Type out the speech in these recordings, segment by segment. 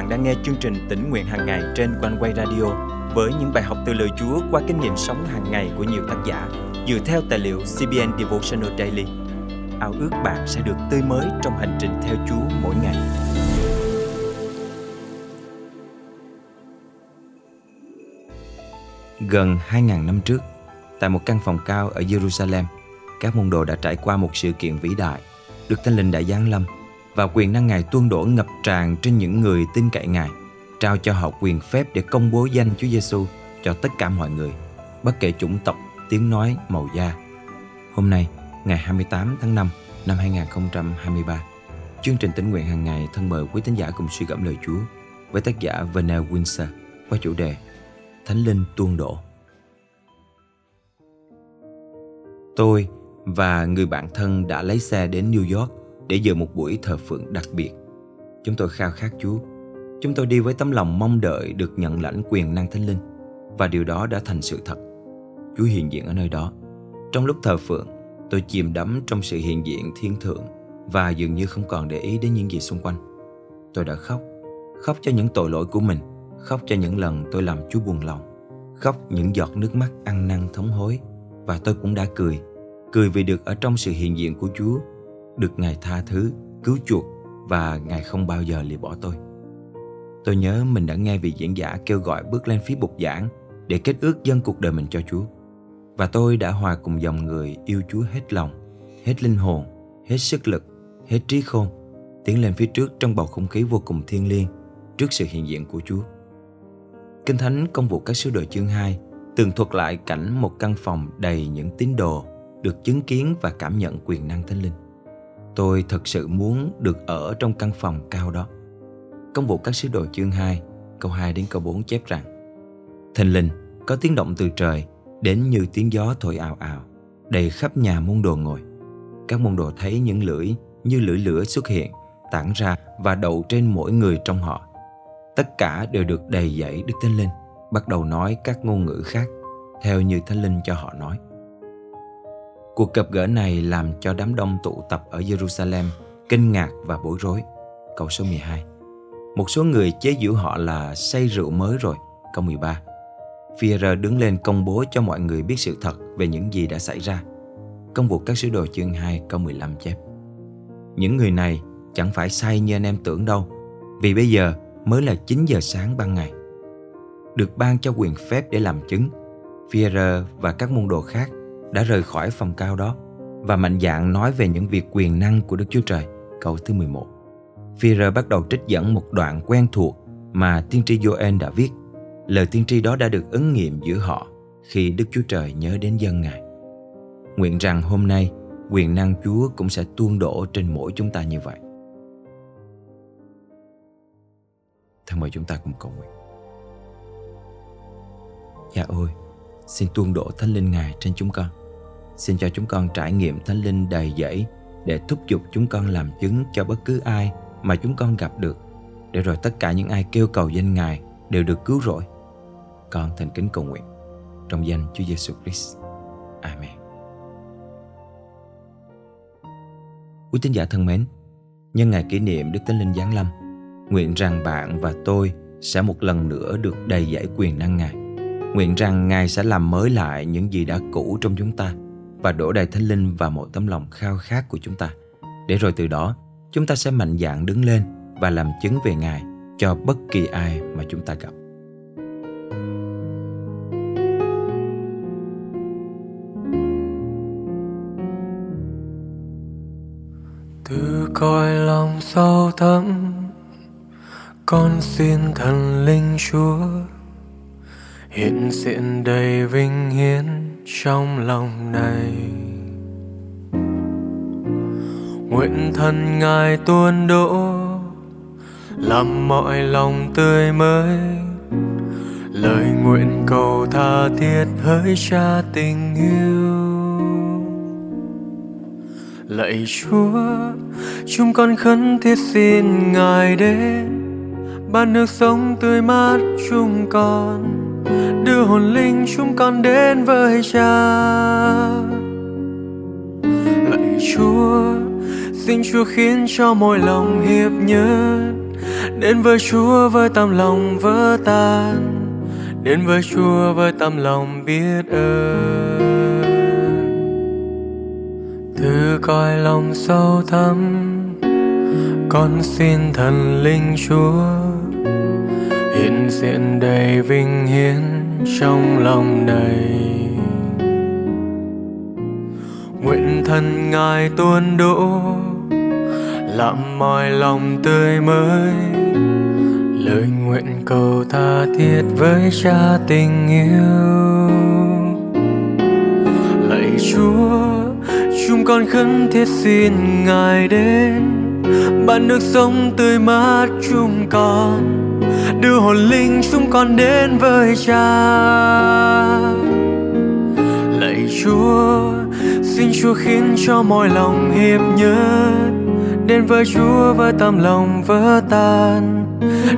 bạn đang nghe chương trình tỉnh nguyện hàng ngày trên quanh quay radio với những bài học từ lời Chúa qua kinh nghiệm sống hàng ngày của nhiều tác giả dựa theo tài liệu CBN Devotional Daily. Ao ước bạn sẽ được tươi mới trong hành trình theo Chúa mỗi ngày. Gần 2.000 năm trước, tại một căn phòng cao ở Jerusalem, các môn đồ đã trải qua một sự kiện vĩ đại, được Thánh Linh đã giáng lâm và quyền năng Ngài tuôn đổ ngập tràn trên những người tin cậy Ngài, trao cho họ quyền phép để công bố danh Chúa Giêsu cho tất cả mọi người, bất kể chủng tộc, tiếng nói, màu da. Hôm nay, ngày 28 tháng 5 năm 2023, chương trình tính nguyện hàng ngày thân mời quý tín giả cùng suy gẫm lời Chúa với tác giả Vernel Windsor qua chủ đề Thánh Linh tuôn đổ. Tôi và người bạn thân đã lấy xe đến New York để dự một buổi thờ phượng đặc biệt. Chúng tôi khao khát Chúa. Chúng tôi đi với tấm lòng mong đợi được nhận lãnh quyền năng thánh linh và điều đó đã thành sự thật. Chúa hiện diện ở nơi đó. Trong lúc thờ phượng, tôi chìm đắm trong sự hiện diện thiên thượng và dường như không còn để ý đến những gì xung quanh. Tôi đã khóc, khóc cho những tội lỗi của mình, khóc cho những lần tôi làm Chúa buồn lòng, khóc những giọt nước mắt ăn năn thống hối và tôi cũng đã cười, cười vì được ở trong sự hiện diện của Chúa được Ngài tha thứ, cứu chuộc và Ngài không bao giờ lìa bỏ tôi. Tôi nhớ mình đã nghe vị diễn giả kêu gọi bước lên phía bục giảng để kết ước dân cuộc đời mình cho Chúa. Và tôi đã hòa cùng dòng người yêu Chúa hết lòng, hết linh hồn, hết sức lực, hết trí khôn, tiến lên phía trước trong bầu không khí vô cùng thiêng liêng trước sự hiện diện của Chúa. Kinh Thánh công vụ các sứ đồ chương 2 tường thuật lại cảnh một căn phòng đầy những tín đồ được chứng kiến và cảm nhận quyền năng thánh linh. Tôi thật sự muốn được ở trong căn phòng cao đó. Công vụ các sứ đồ chương 2, câu 2 đến câu 4 chép rằng Thình linh có tiếng động từ trời đến như tiếng gió thổi ào ào, đầy khắp nhà môn đồ ngồi. Các môn đồ thấy những lưỡi như lưỡi lửa xuất hiện, tản ra và đậu trên mỗi người trong họ. Tất cả đều được đầy dẫy Đức Thánh Linh, bắt đầu nói các ngôn ngữ khác, theo như Thánh Linh cho họ nói. Cuộc gặp gỡ này làm cho đám đông tụ tập ở Jerusalem kinh ngạc và bối rối. Câu số 12 Một số người chế giễu họ là say rượu mới rồi. Câu 13 Führer đứng lên công bố cho mọi người biết sự thật về những gì đã xảy ra. Công vụ các sứ đồ chương 2 câu 15 chép Những người này chẳng phải say như anh em tưởng đâu, Vì bây giờ mới là 9 giờ sáng ban ngày Được ban cho quyền phép để làm chứng, Führer và các môn đồ khác đã rời khỏi phòng cao đó và mạnh dạn nói về những việc quyền năng của Đức Chúa Trời. Câu thứ 11 Führer bắt đầu trích dẫn một đoạn quen thuộc mà tiên tri Joel đã viết. Lời tiên tri đó đã được ứng nghiệm giữa họ khi Đức Chúa Trời nhớ đến dân Ngài. Nguyện rằng hôm nay, quyền năng Chúa cũng sẽ tuôn đổ trên mỗi chúng ta như vậy. Thân mời chúng ta cùng cầu nguyện. Dạ ơi xin tuôn đổ thánh linh Ngài trên chúng con Xin cho chúng con trải nghiệm Thánh Linh đầy dẫy để thúc giục chúng con làm chứng cho bất cứ ai mà chúng con gặp được, để rồi tất cả những ai kêu cầu danh Ngài đều được cứu rỗi. Con thành kính cầu nguyện trong danh Chúa Giêsu Christ. Amen. Quý tín giả thân mến, nhân ngày kỷ niệm Đức Thánh Linh Giáng Lâm, nguyện rằng bạn và tôi sẽ một lần nữa được đầy dẫy quyền năng Ngài. Nguyện rằng Ngài sẽ làm mới lại những gì đã cũ trong chúng ta và đổ đầy thánh linh vào mỗi tấm lòng khao khát của chúng ta. Để rồi từ đó, chúng ta sẽ mạnh dạn đứng lên và làm chứng về Ngài cho bất kỳ ai mà chúng ta gặp. từ cõi lòng sâu thẳm con xin thần linh chúa hiện diện đầy vinh hiến trong lòng này. Nguyện thân ngài tuôn đỗ làm mọi lòng tươi mới. Lời nguyện cầu tha thiết hỡi cha tình yêu. Lạy chúa, chúng con khấn thiết xin ngài đến. Ban nước sống tươi mát chúng con đưa hồn linh chúng con đến với cha. Lạy chúa, xin chúa khiến cho mỗi lòng hiệp nhất. Đến với Chúa với tâm lòng vỡ tan. Đến với Chúa với tâm lòng biết ơn. Từ cõi lòng sâu thẳm, con xin thần linh Chúa hiện diện đầy vinh hiển trong lòng này nguyện thân ngài tuôn đỗ làm mọi lòng tươi mới. Lời nguyện cầu tha thiết với cha tình yêu. Lạy chúa, chúng con khấn thiết xin ngài đến. Ban nước sống tươi mát chúng con đưa hồn linh chúng con đến với cha. Lạy chúa, xin chúa khiến cho mọi lòng hiệp nhất đến với chúa với tâm lòng vỡ tan,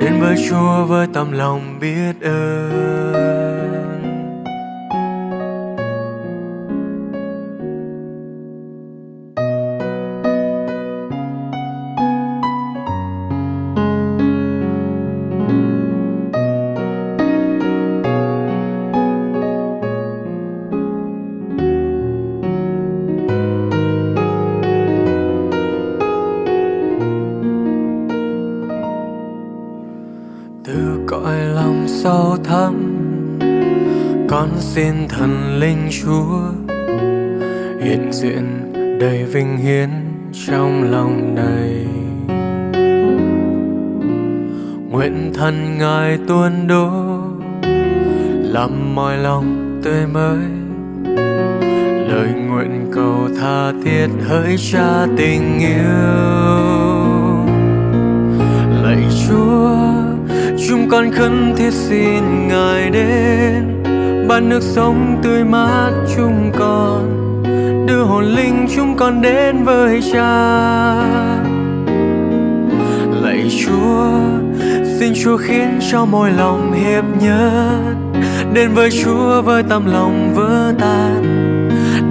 đến với chúa với tâm lòng biết ơn. Con xin thần linh chúa hiện diện đầy vinh hiến trong lòng này. Nguyện thần ngài tuôn đổ, làm mọi lòng tươi mới. Lời nguyện cầu tha thiết hỡi cha tình yêu. Lạy chúa, chúng con khấn thiết xin ngài đến ban nước sống tươi mát chúng con, đưa hồn linh chúng con đến với cha. Lạy chúa, xin chúa khiến cho mỗi lòng hiệp nhất, đến với chúa với tâm lòng vỡ tan,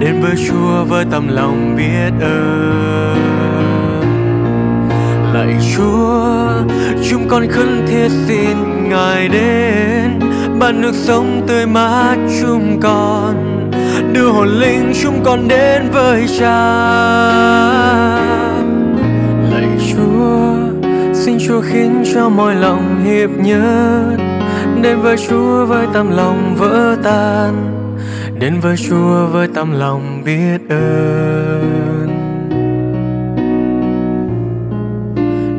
đến với chúa với tâm lòng biết ơn. Lạy chúa, chúng con khấn thiết xin ngài đến bàn nước sống tươi mát chúng con, đưa hồn linh chúng con đến với cha. Lạy chúa, xin chúa khiến cho mọi lòng hiệp nhất, đến với chúa với tâm lòng vỡ tan, đến với chúa với tâm lòng biết ơn.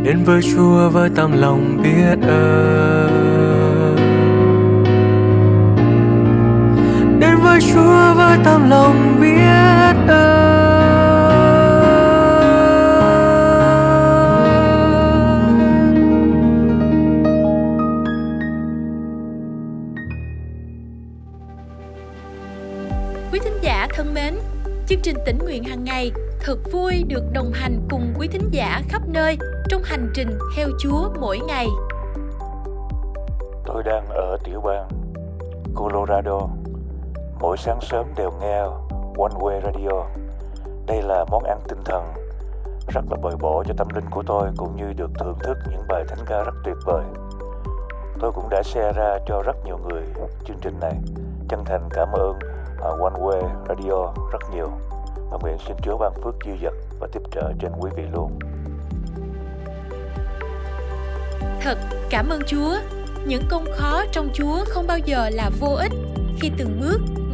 Đến với Chúa với tâm lòng biết ơn. Với Chúa với tâm lòng biết ơn Quý thính giả thân mến, chương trình tỉnh nguyện hàng ngày thật vui được đồng hành cùng quý thính giả khắp nơi trong hành trình theo Chúa mỗi ngày. Tôi đang ở tiểu bang Colorado. Mỗi sáng sớm đều nghe One Way Radio. Đây là món ăn tinh thần, rất là bồi bổ cho tâm linh của tôi cũng như được thưởng thức những bài thánh ca rất tuyệt vời. Tôi cũng đã share ra cho rất nhiều người chương trình này. Chân thành cảm ơn à, One Way Radio rất nhiều và nguyện xin Chúa ban phước dư dật và tiếp trợ trên quý vị luôn. Thật, cảm ơn Chúa. Những công khó trong Chúa không bao giờ là vô ích khi từng bước